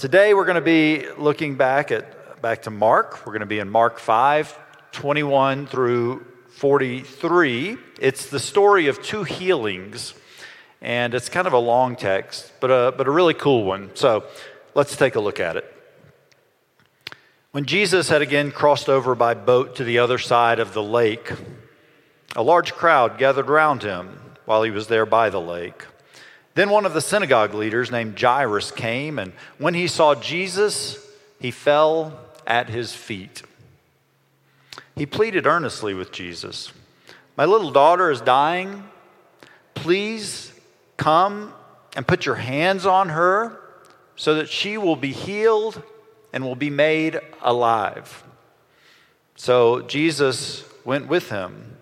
today we're going to be looking back at back to Mark. We're going to be in Mark 5, 21 through 43. It's the story of two healings, and it's kind of a long text, but a, but a really cool one. So let's take a look at it. When Jesus had again crossed over by boat to the other side of the lake, a large crowd gathered around him while he was there by the lake. Then one of the synagogue leaders named Jairus came, and when he saw Jesus, he fell at his feet. He pleaded earnestly with Jesus My little daughter is dying. Please come and put your hands on her so that she will be healed and will be made alive. So Jesus went with him.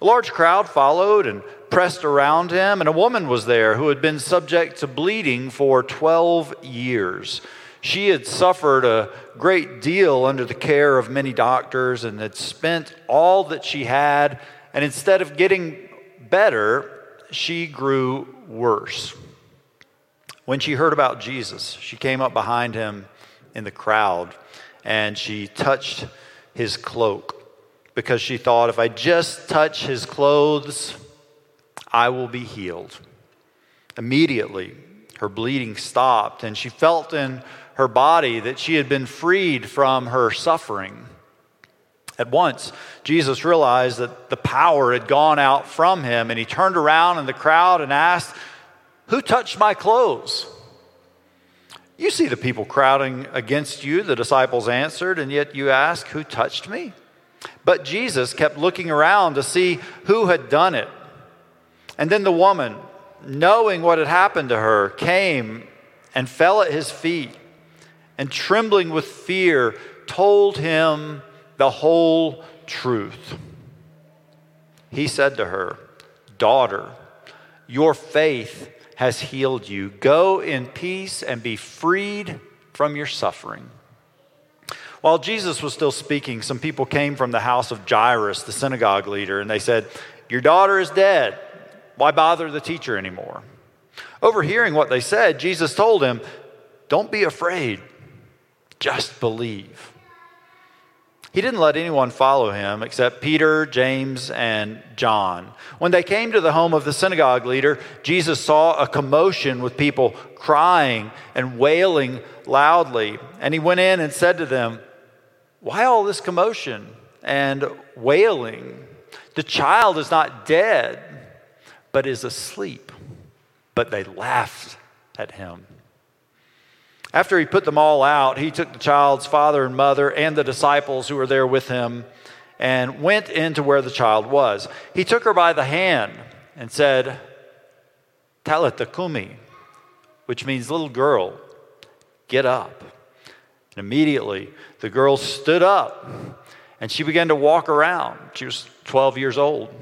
A large crowd followed and pressed around him, and a woman was there who had been subject to bleeding for 12 years. She had suffered a great deal under the care of many doctors and had spent all that she had, and instead of getting better, she grew worse. When she heard about Jesus, she came up behind him in the crowd and she touched his cloak because she thought, if I just touch his clothes, I will be healed. Immediately, her bleeding stopped, and she felt in her body that she had been freed from her suffering. At once, Jesus realized that the power had gone out from him, and he turned around in the crowd and asked, Who touched my clothes? You see the people crowding against you, the disciples answered, and yet you ask, Who touched me? But Jesus kept looking around to see who had done it. And then the woman, knowing what had happened to her, came and fell at his feet, and trembling with fear, told him the whole truth. He said to her, Daughter, your faith has healed you. Go in peace and be freed from your suffering. While Jesus was still speaking, some people came from the house of Jairus, the synagogue leader, and they said, Your daughter is dead. Why bother the teacher anymore? Overhearing what they said, Jesus told him, Don't be afraid, just believe. He didn't let anyone follow him except Peter, James, and John. When they came to the home of the synagogue leader, Jesus saw a commotion with people crying and wailing loudly. And he went in and said to them, Why all this commotion and wailing? The child is not dead but is asleep. But they laughed at him. After he put them all out, he took the child's father and mother and the disciples who were there with him and went into where the child was. He took her by the hand and said, Talitha kumi, which means little girl, get up. And immediately the girl stood up and she began to walk around. She was 12 years old.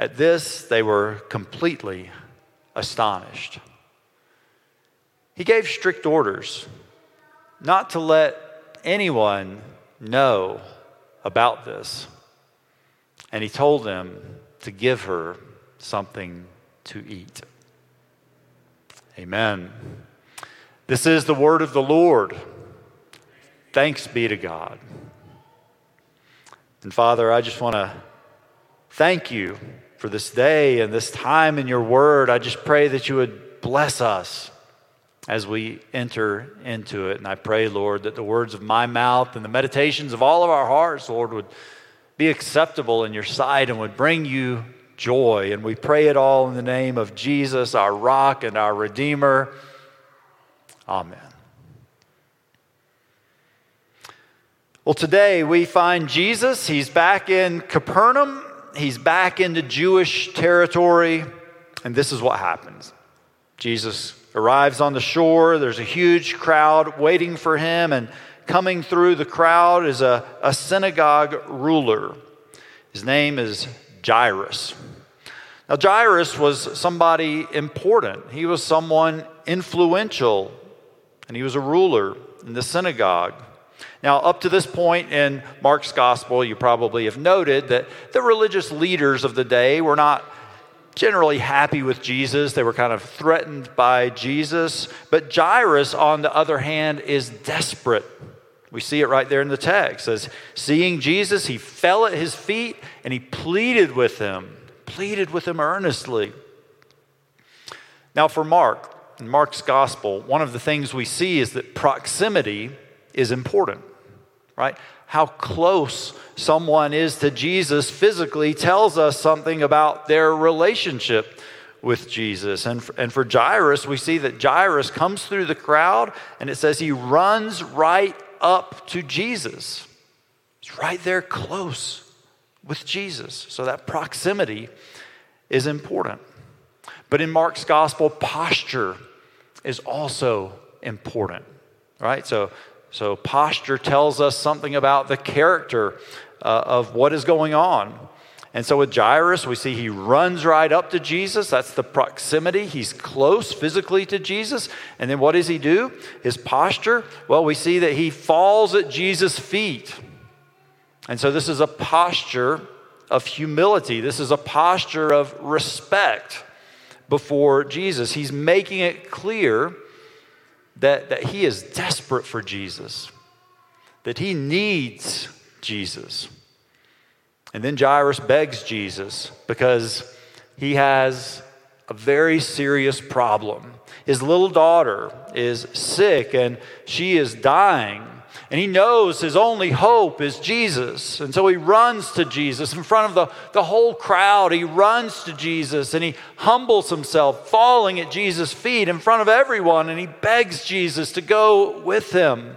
At this, they were completely astonished. He gave strict orders not to let anyone know about this. And he told them to give her something to eat. Amen. This is the word of the Lord. Thanks be to God. And Father, I just want to thank you for this day and this time in your word. I just pray that you would bless us as we enter into it. And I pray, Lord, that the words of my mouth and the meditations of all of our hearts, Lord, would be acceptable in your sight and would bring you joy. And we pray it all in the name of Jesus, our rock and our Redeemer. Amen. Well, today we find Jesus. He's back in Capernaum he's back into Jewish territory, and this is what happens. Jesus arrives on the shore. There's a huge crowd waiting for him, and coming through the crowd is a, a synagogue ruler. His name is Jairus. Now, Jairus was somebody important, he was someone influential, and he was a ruler in the synagogue. Now, up to this point in Mark's gospel, you probably have noted that the religious leaders of the day were not generally happy with Jesus. They were kind of threatened by Jesus. But Jairus, on the other hand, is desperate. We see it right there in the text. As seeing Jesus, he fell at his feet and he pleaded with him, pleaded with him earnestly. Now, for Mark, in Mark's gospel, one of the things we see is that proximity is important, right? How close someone is to Jesus physically tells us something about their relationship with Jesus. And, and for Jairus, we see that Jairus comes through the crowd and it says he runs right up to Jesus. He's right there close with Jesus. So that proximity is important. But in Mark's gospel, posture is also important, right? So, so posture tells us something about the character uh, of what is going on. And so with Jairus, we see he runs right up to Jesus. That's the proximity. He's close physically to Jesus. And then what does he do? His posture? Well, we see that he falls at Jesus' feet. And so this is a posture of humility. This is a posture of respect before Jesus. He's making it clear that, that he is desperate for Jesus, that he needs Jesus. And then Jairus begs Jesus because he has a very serious problem. His little daughter is sick and she is dying. And he knows his only hope is Jesus. And so he runs to Jesus in front of the, the whole crowd. He runs to Jesus and he humbles himself, falling at Jesus' feet in front of everyone. And he begs Jesus to go with him.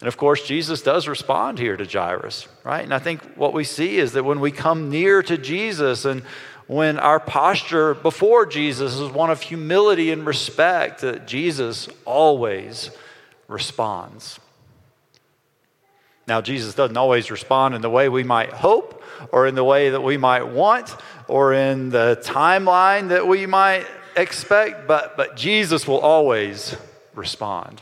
And of course, Jesus does respond here to Jairus, right? And I think what we see is that when we come near to Jesus and when our posture before Jesus is one of humility and respect, that Jesus always responds. Now, Jesus doesn't always respond in the way we might hope, or in the way that we might want, or in the timeline that we might expect, but, but Jesus will always respond.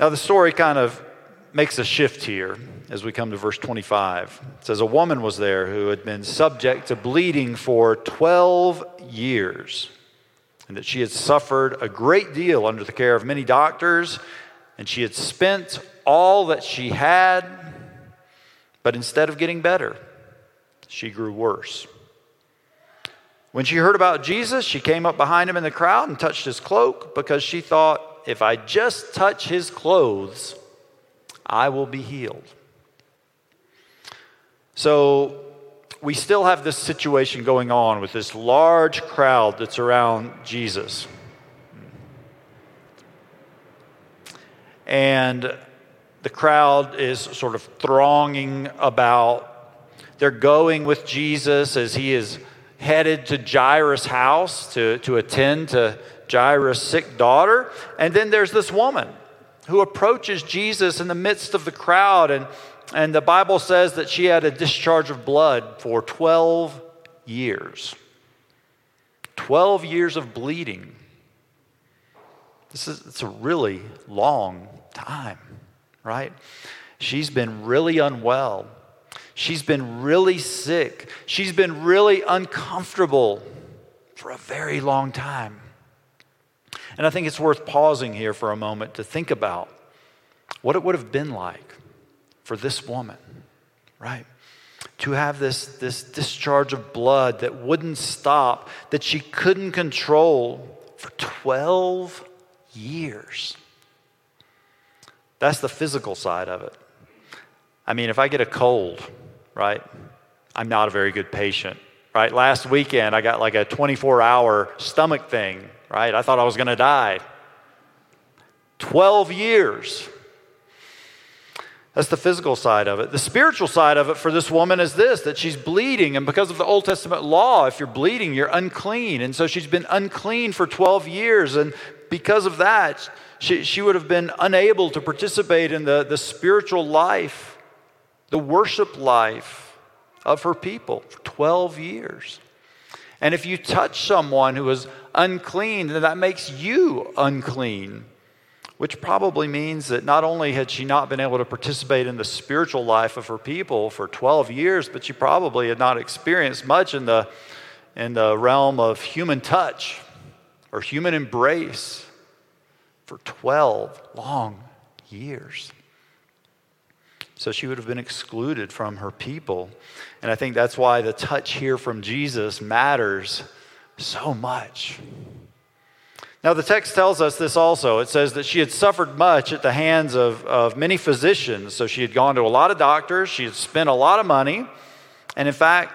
Now, the story kind of makes a shift here as we come to verse 25. It says, A woman was there who had been subject to bleeding for 12 years, and that she had suffered a great deal under the care of many doctors, and she had spent all that she had, but instead of getting better, she grew worse. When she heard about Jesus, she came up behind him in the crowd and touched his cloak because she thought, if I just touch his clothes, I will be healed. So we still have this situation going on with this large crowd that's around Jesus. And the crowd is sort of thronging about. They're going with Jesus as he is headed to Jairus' house to, to attend to Jairus' sick daughter. And then there's this woman who approaches Jesus in the midst of the crowd. And, and the Bible says that she had a discharge of blood for 12 years. 12 years of bleeding. This is it's a really long time, right? She's been really unwell. She's been really sick. She's been really uncomfortable for a very long time. And I think it's worth pausing here for a moment to think about what it would have been like for this woman, right? To have this, this discharge of blood that wouldn't stop, that she couldn't control for 12 years. That's the physical side of it. I mean, if I get a cold, right, I'm not a very good patient, right? Last weekend, I got like a 24 hour stomach thing right? I thought I was going to die. 12 years. That's the physical side of it. The spiritual side of it for this woman is this that she's bleeding. And because of the Old Testament law, if you're bleeding, you're unclean. And so she's been unclean for 12 years. And because of that, she, she would have been unable to participate in the, the spiritual life, the worship life of her people for 12 years. And if you touch someone who is unclean, then that makes you unclean. which probably means that not only had she not been able to participate in the spiritual life of her people for 12 years, but she probably had not experienced much in the, in the realm of human touch or human embrace for 12 long years. So she would have been excluded from her people. And I think that's why the touch here from Jesus matters so much. Now, the text tells us this also. It says that she had suffered much at the hands of, of many physicians. So she had gone to a lot of doctors, she had spent a lot of money, and in fact,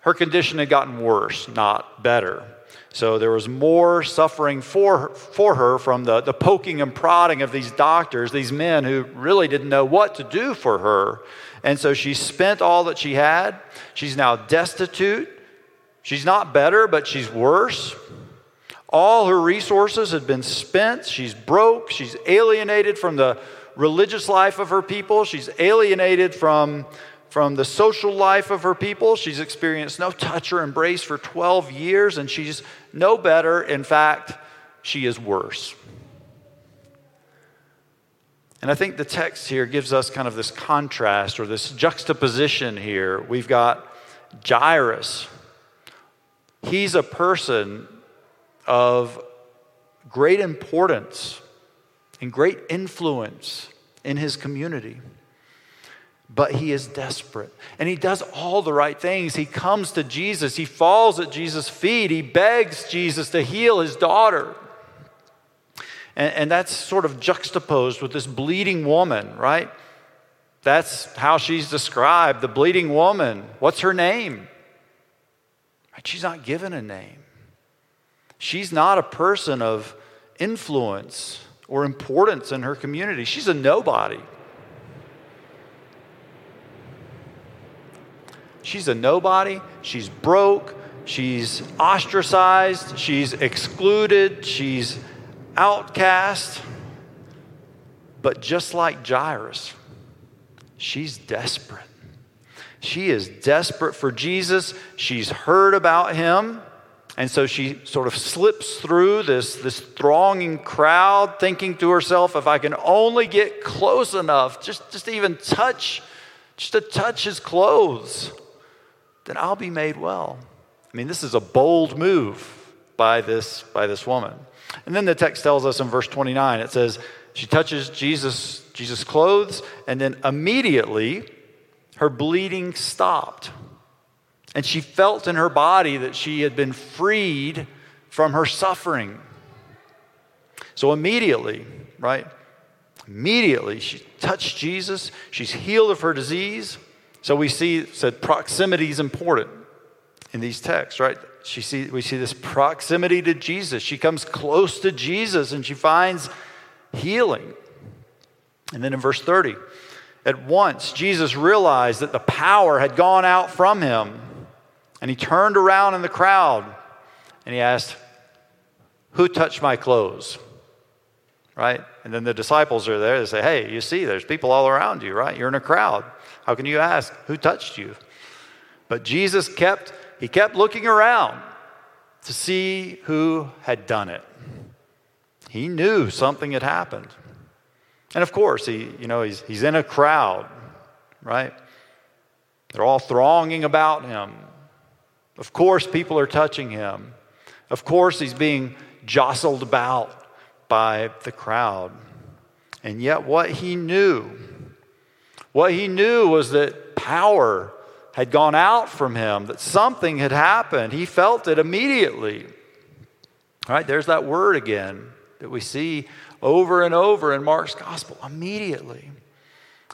her condition had gotten worse, not better. So there was more suffering for her, for her from the, the poking and prodding of these doctors, these men who really didn't know what to do for her. And so she spent all that she had. She's now destitute. She's not better, but she's worse. All her resources had been spent. She's broke. She's alienated from the religious life of her people. She's alienated from, from the social life of her people. She's experienced no touch or embrace for 12 years, and she's no better. In fact, she is worse. And I think the text here gives us kind of this contrast or this juxtaposition here. We've got Jairus. He's a person of great importance and great influence in his community. But he is desperate. And he does all the right things. He comes to Jesus. He falls at Jesus' feet. He begs Jesus to heal his daughter. And, and that's sort of juxtaposed with this bleeding woman, right? That's how she's described the bleeding woman. What's her name? She's not given a name. She's not a person of influence or importance in her community. She's a nobody. She's a nobody. She's broke. She's ostracized. She's excluded. She's outcast. But just like Jairus, she's desperate. She is desperate for Jesus. She's heard about him. And so she sort of slips through this, this thronging crowd, thinking to herself, if I can only get close enough, just, just even touch, just to touch his clothes, then I'll be made well. I mean, this is a bold move by this, by this woman. And then the text tells us in verse 29, it says, she touches Jesus, Jesus' clothes, and then immediately her bleeding stopped. And she felt in her body that she had been freed from her suffering. So immediately, right? Immediately, she touched Jesus. She's healed of her disease. So we see, said proximity is important in these texts, right? She see, we see this proximity to Jesus. She comes close to Jesus and she finds healing. And then in verse 30, at once Jesus realized that the power had gone out from him and he turned around in the crowd and he asked, Who touched my clothes? Right? And then the disciples are there. They say, Hey, you see, there's people all around you, right? You're in a crowd. How can you ask, Who touched you? But Jesus kept, he kept looking around to see who had done it. He knew something had happened. And of course, he, you know, he's, he's in a crowd, right? They're all thronging about him. Of course, people are touching him. Of course, he's being jostled about by the crowd. And yet, what he knew, what he knew was that power had gone out from him, that something had happened. He felt it immediately. All right, there's that word again that we see over and over in Mark's gospel immediately.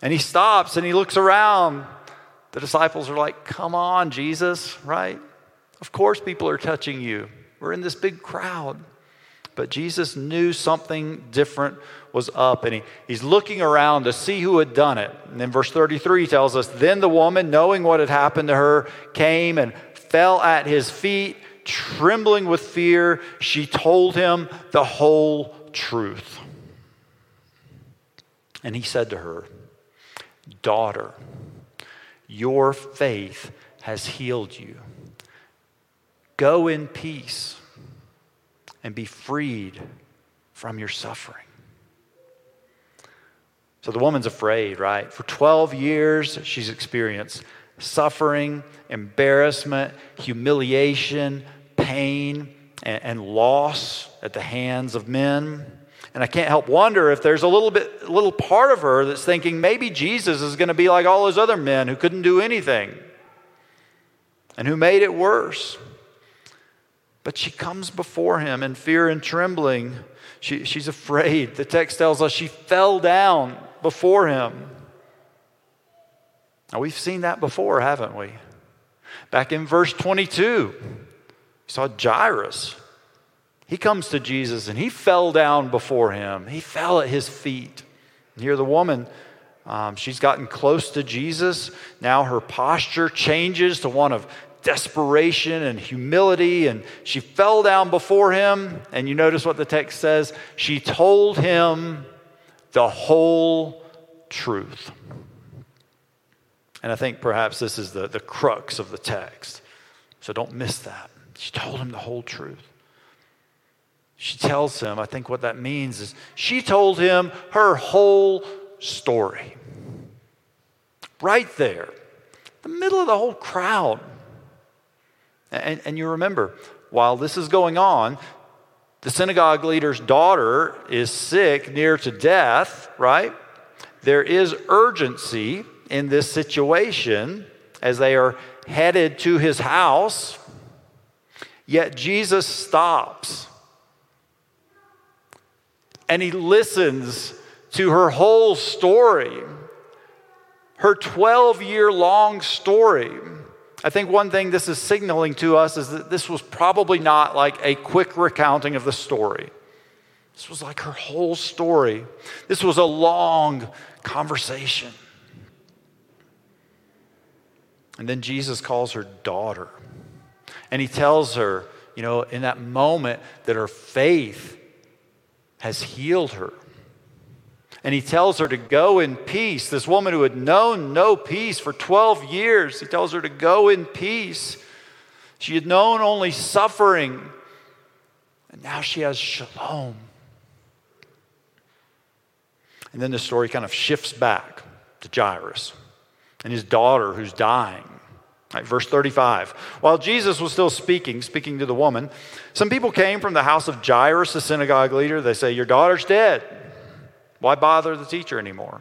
And he stops and he looks around. The disciples are like, Come on, Jesus, right? Of course, people are touching you. We're in this big crowd. But Jesus knew something different was up, and he, he's looking around to see who had done it. And then verse 33 tells us Then the woman, knowing what had happened to her, came and fell at his feet, trembling with fear. She told him the whole truth. And he said to her, Daughter, your faith has healed you. Go in peace and be freed from your suffering. So the woman's afraid, right? For 12 years, she's experienced suffering, embarrassment, humiliation, pain, and, and, loss at the hands of men. And I can't help wonder if there's a little bit, little part of her that's thinking maybe Jesus is going to be like all those other men who couldn't do anything and who made it worse. But she comes before him in fear and trembling. She, she's afraid. The text tells us she fell down before him. Now, we've seen that before, haven't we? Back in verse 22, we saw Jairus. He comes to Jesus and he fell down before him. He fell at his feet. And here, the woman, um, she's gotten close to Jesus. Now, her posture changes to one of desperation and humility, and she fell down before him. And you notice what the text says? She told him the whole truth. And I think perhaps this is the, the crux of the text. So don't miss that. She told him the whole truth. She tells him, I think what that means is she told him her whole story. Right there, the middle of the whole crowd. And, and you remember, while this is going on, the synagogue leader's daughter is sick, near to death, right? There is urgency in this situation as they are headed to his house. Yet Jesus stops and he listens to her whole story, her 12 year long story. I think one thing this is signaling to us is that this was probably not like a quick recounting of the story. This was like her whole story. This was a long conversation. And then Jesus calls her daughter. And he tells her, you know, in that moment that her faith has healed her. And he tells her to go in peace. This woman who had known no peace for 12 years, he tells her to go in peace. She had known only suffering, and now she has shalom. And then the story kind of shifts back to Jairus and his daughter who's dying. Right, verse 35. While Jesus was still speaking, speaking to the woman, some people came from the house of Jairus, the synagogue leader. They say, Your daughter's dead. Why bother the teacher anymore?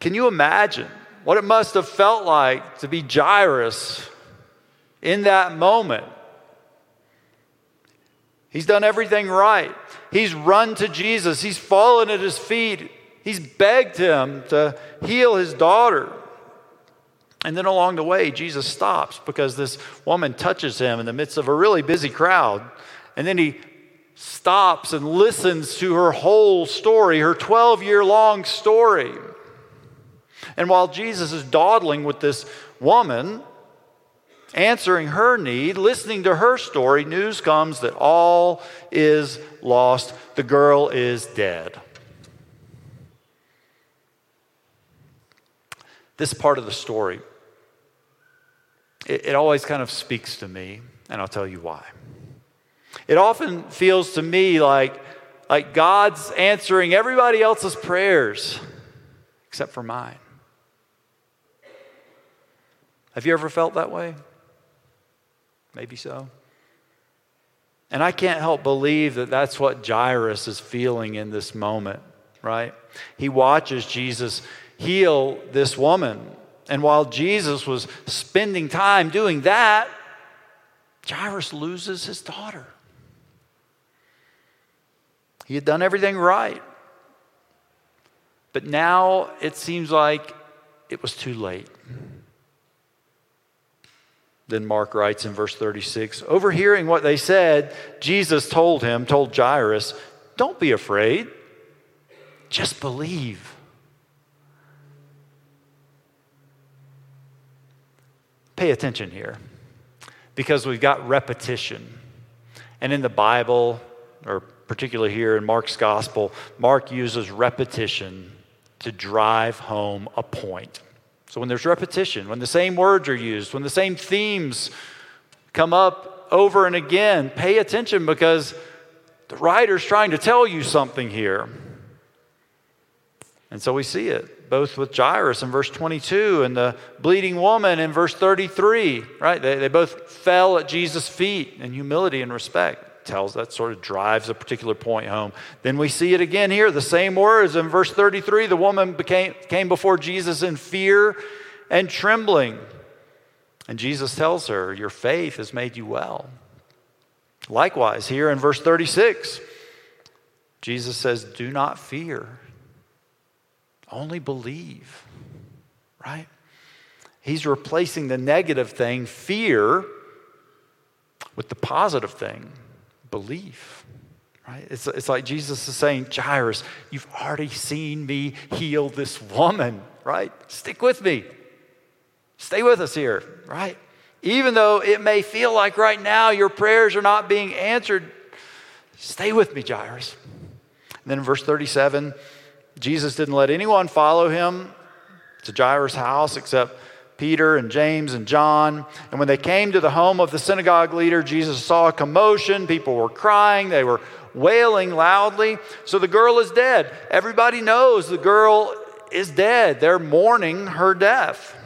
Can you imagine what it must have felt like to be Jairus in that moment? He's done everything right. He's run to Jesus. He's fallen at his feet. He's begged him to heal his daughter. And then along the way, Jesus stops because this woman touches him in the midst of a really busy crowd. And then he stops and listens to her whole story, her 12 year long story. And while Jesus is dawdling with this woman, answering her need, listening to her story, news comes that all is lost. The girl is dead. This part of the story, it, it always kind of speaks to me, and I'll tell you why. It often feels to me like, like God's answering everybody else's prayers except for mine. Have you ever felt that way? Maybe so. And I can't help believe that that's what Jairus is feeling in this moment, right? He watches Jesus heal this woman. And while Jesus was spending time doing that, Jairus loses his daughter. He had done everything right. But now it seems like it was too late. Then Mark writes in verse 36 Overhearing what they said, Jesus told him, told Jairus, Don't be afraid, just believe. Pay attention here because we've got repetition. And in the Bible, or particularly here in Mark's gospel, Mark uses repetition to drive home a point. So when there's repetition, when the same words are used, when the same themes come up over and again, pay attention because the writer's trying to tell you something here. And so we see it both with Jairus in verse 22 and the bleeding woman in verse 33, right? They, they both fell at Jesus' feet in humility and respect. Tells that sort of drives a particular point home. Then we see it again here, the same words in verse 33. The woman became, came before Jesus in fear and trembling. And Jesus tells her, Your faith has made you well. Likewise, here in verse 36, Jesus says, Do not fear, only believe. Right? He's replacing the negative thing, fear, with the positive thing, belief. Right? It's, it's like Jesus is saying, Jairus, you've already seen me heal this woman, right? Stick with me. Stay with us here, right? Even though it may feel like right now your prayers are not being answered, stay with me, Jairus. And then in verse 37, Jesus didn't let anyone follow him to Jairus' house except Peter and James and John. And when they came to the home of the synagogue leader, Jesus saw a commotion. People were crying, they were wailing loudly. So the girl is dead. Everybody knows the girl is dead. They're mourning her death.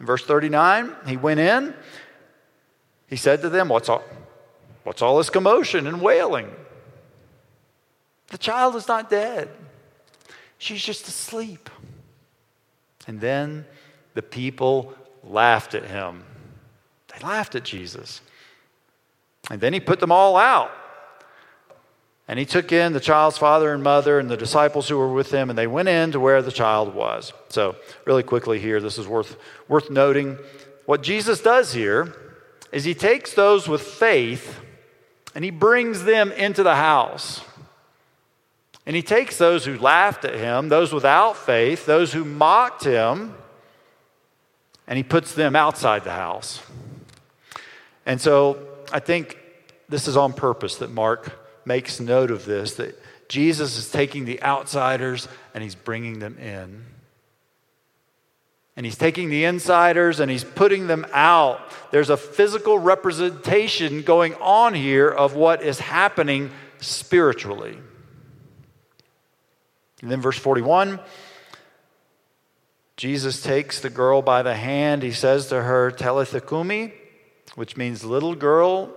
In verse 39, he went in. He said to them, What's all, what's all this commotion and wailing? The child is not dead, she's just asleep. And then the people laughed at him. They laughed at Jesus. And then he put them all out. And he took in the child's father and mother and the disciples who were with him, and they went in to where the child was. So, really quickly here, this is worth, worth noting. What Jesus does here is he takes those with faith and he brings them into the house. And he takes those who laughed at him, those without faith, those who mocked him, and he puts them outside the house. And so I think this is on purpose that Mark makes note of this that Jesus is taking the outsiders and he's bringing them in. And he's taking the insiders and he's putting them out. There's a physical representation going on here of what is happening spiritually. And then, verse 41 Jesus takes the girl by the hand. He says to her, Talitha cumi, which means little girl,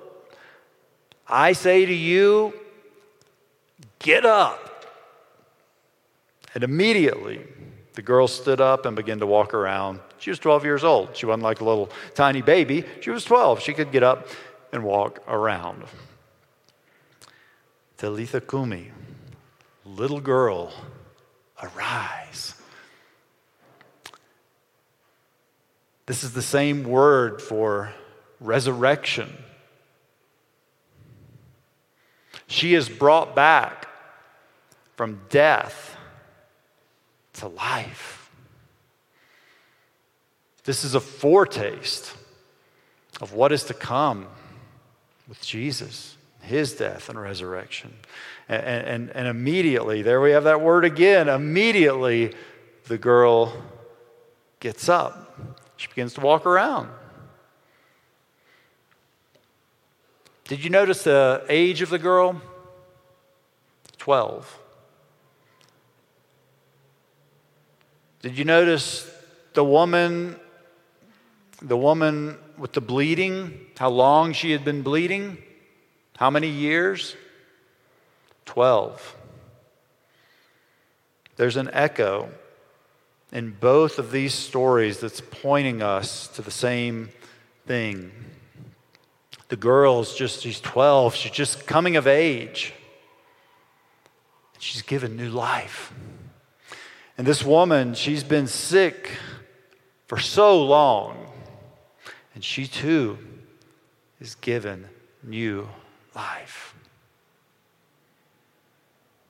I say to you, get up. And immediately the girl stood up and began to walk around. She was 12 years old. She wasn't like a little tiny baby. She was 12. She could get up and walk around. Talitha cumi, little girl, arise. This is the same word for resurrection. She is brought back from death to life. This is a foretaste of what is to come with Jesus, his death and resurrection. And, and, and immediately, there we have that word again. Immediately, the girl gets up. She begins to walk around. Did you notice the age of the girl? 12. Did you notice the woman the woman with the bleeding, how long she had been bleeding? How many years? 12. There's an echo in both of these stories that's pointing us to the same thing. The girl's just, she's 12, she's just coming of age. She's given new life. And this woman, she's been sick for so long, and she too is given new life.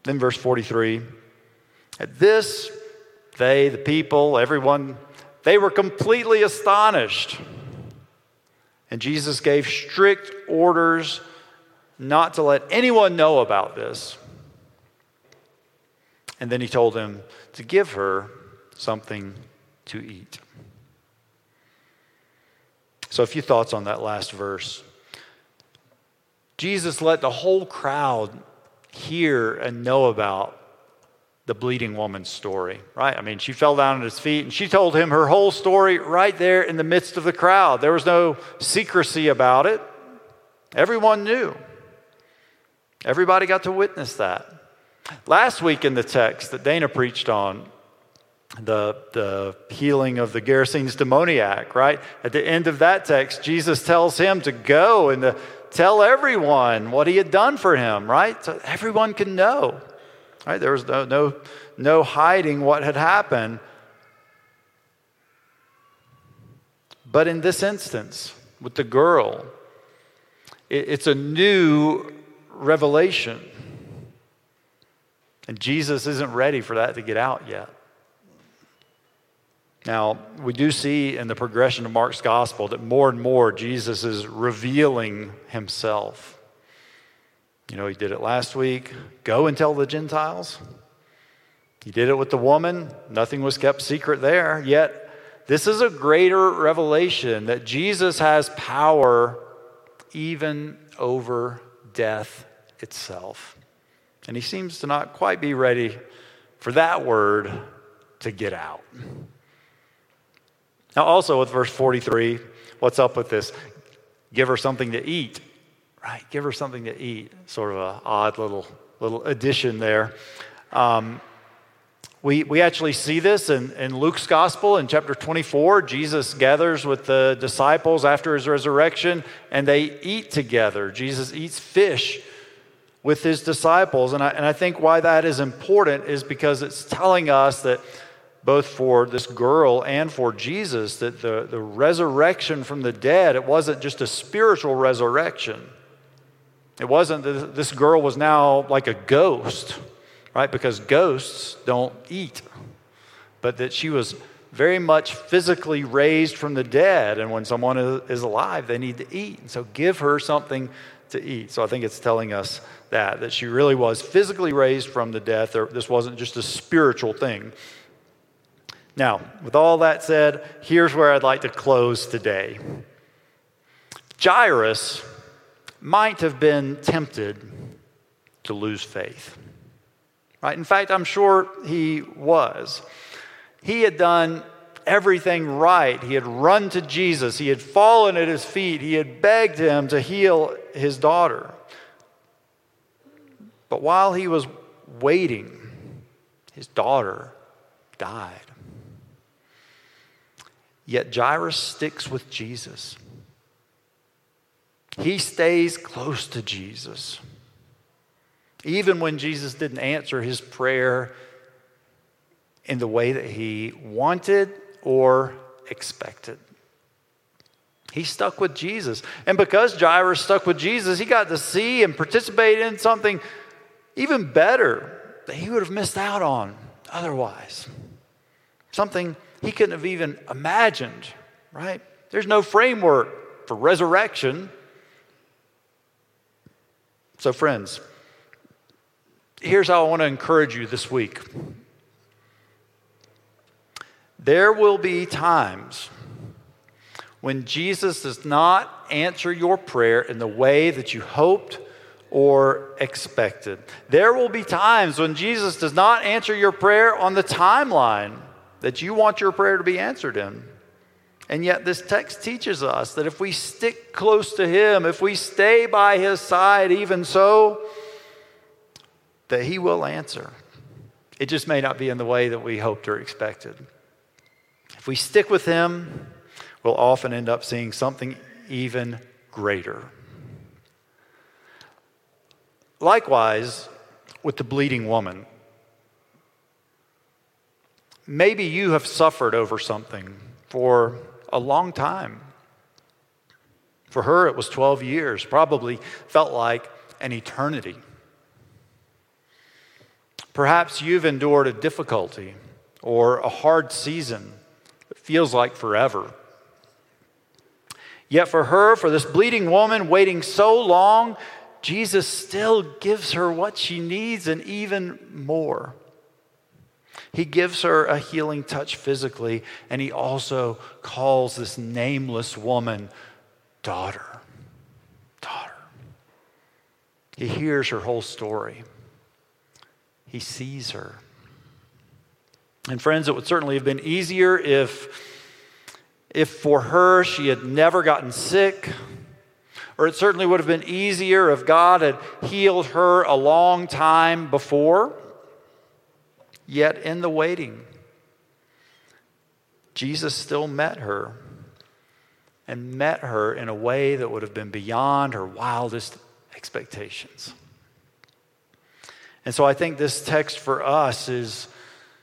Then, verse 43 at this, they, the people, everyone, they were completely astonished. And Jesus gave strict orders not to let anyone know about this. And then he told them to give her something to eat. So, a few thoughts on that last verse. Jesus let the whole crowd hear and know about the bleeding woman's story, right? I mean, she fell down at his feet and she told him her whole story right there in the midst of the crowd. There was no secrecy about it, everyone knew. Everybody got to witness that. Last week in the text that Dana preached on, the, the healing of the Gerasenes demoniac, right? At the end of that text, Jesus tells him to go and to tell everyone what he had done for him, right? So everyone can know. Right? There was no, no, no hiding what had happened. But in this instance, with the girl, it, it's a new revelation. And Jesus isn't ready for that to get out yet. Now, we do see in the progression of Mark's gospel that more and more Jesus is revealing himself. You know, he did it last week. Go and tell the Gentiles. He did it with the woman. Nothing was kept secret there. Yet, this is a greater revelation that Jesus has power even over death itself. And he seems to not quite be ready for that word to get out. Now, also with verse 43, what's up with this? Give her something to eat, right? Give her something to eat. Sort of an odd little, little addition there. Um, we, we actually see this in, in Luke's gospel in chapter 24. Jesus gathers with the disciples after his resurrection and they eat together. Jesus eats fish with his disciples. And I, and I think why that is important is because it's telling us that both for this girl and for Jesus, that the, the resurrection from the dead, it wasn't just a spiritual resurrection. It wasn't that this girl was now like a ghost, right? Because ghosts don't eat. But that she was very much physically raised from the dead. And when someone is alive, they need to eat. And so give her something to eat. So I think it's telling us that, that she really was physically raised from the death. This wasn't just a spiritual thing. Now, with all that said, here's where I'd like to close today. Jairus might have been tempted to lose faith. Right? In fact, I'm sure he was. He had done everything right. He had run to Jesus. He had fallen at his feet. He had begged him to heal his daughter. But while he was waiting, his daughter died. Yet Jairus sticks with Jesus. He stays close to Jesus. Even when Jesus didn't answer his prayer in the way that he wanted or expected. He stuck with Jesus. And because Jairus stuck with Jesus, he got to see and participate in something even better that he would have missed out on otherwise. Something he couldn't have even imagined, right? There's no framework for resurrection. So, friends, here's how I want to encourage you this week. There will be times when Jesus does not answer your prayer in the way that you hoped or expected. There will be times when Jesus does not answer your prayer on the timeline that you want your prayer to be answered in. And yet, this text teaches us that if we stick close to Him, if we stay by His side, even so, that He will answer. It just may not be in the way that we hoped or expected. If we stick with Him, we'll often end up seeing something even greater. Likewise, with the bleeding woman, Maybe you have suffered over something for a long time. For her, it was 12 years, probably felt like an eternity. Perhaps you've endured a difficulty or a hard season that feels like forever. Yet for her, for this bleeding woman waiting so long, Jesus still gives her what she needs and even more. He gives her a healing touch physically, and he also calls this nameless woman daughter. Daughter. He hears her whole story. He sees her. And friends, it would certainly have been easier if, if for her she had never gotten sick, or it certainly would have been easier if God had healed her a long time before. Yet in the waiting, Jesus still met her and met her in a way that would have been beyond her wildest expectations. And so I think this text for us is,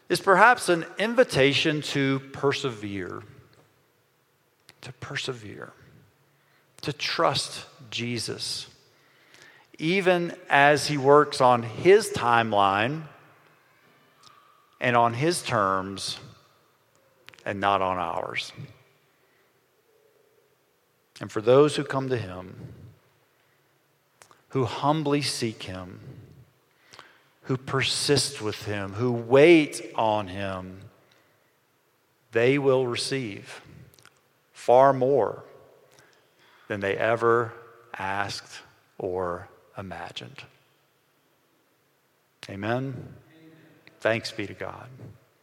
is perhaps an invitation to persevere, to persevere, to trust Jesus, even as he works on his timeline and on his terms and not on ours. And for those who come to him, who humbly seek him, who persist with him, who wait on him, they will receive far more than they ever asked or imagined. Amen. Thanks be to God.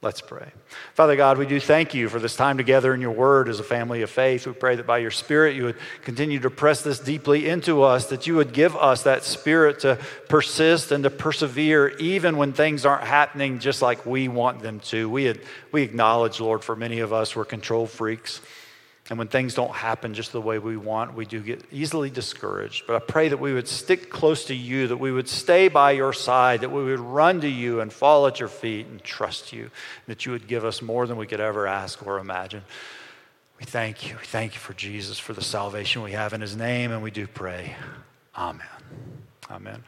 Let's pray. Father God, we do thank you for this time together in your word as a family of faith. We pray that by your spirit you would continue to press this deeply into us, that you would give us that spirit to persist and to persevere even when things aren't happening just like we want them to. We, had, we acknowledge, Lord, for many of us, we're control freaks. And when things don't happen just the way we want, we do get easily discouraged. But I pray that we would stick close to you, that we would stay by your side, that we would run to you and fall at your feet and trust you, that you would give us more than we could ever ask or imagine. We thank you. We thank you for Jesus, for the salvation we have in his name, and we do pray. Amen. Amen.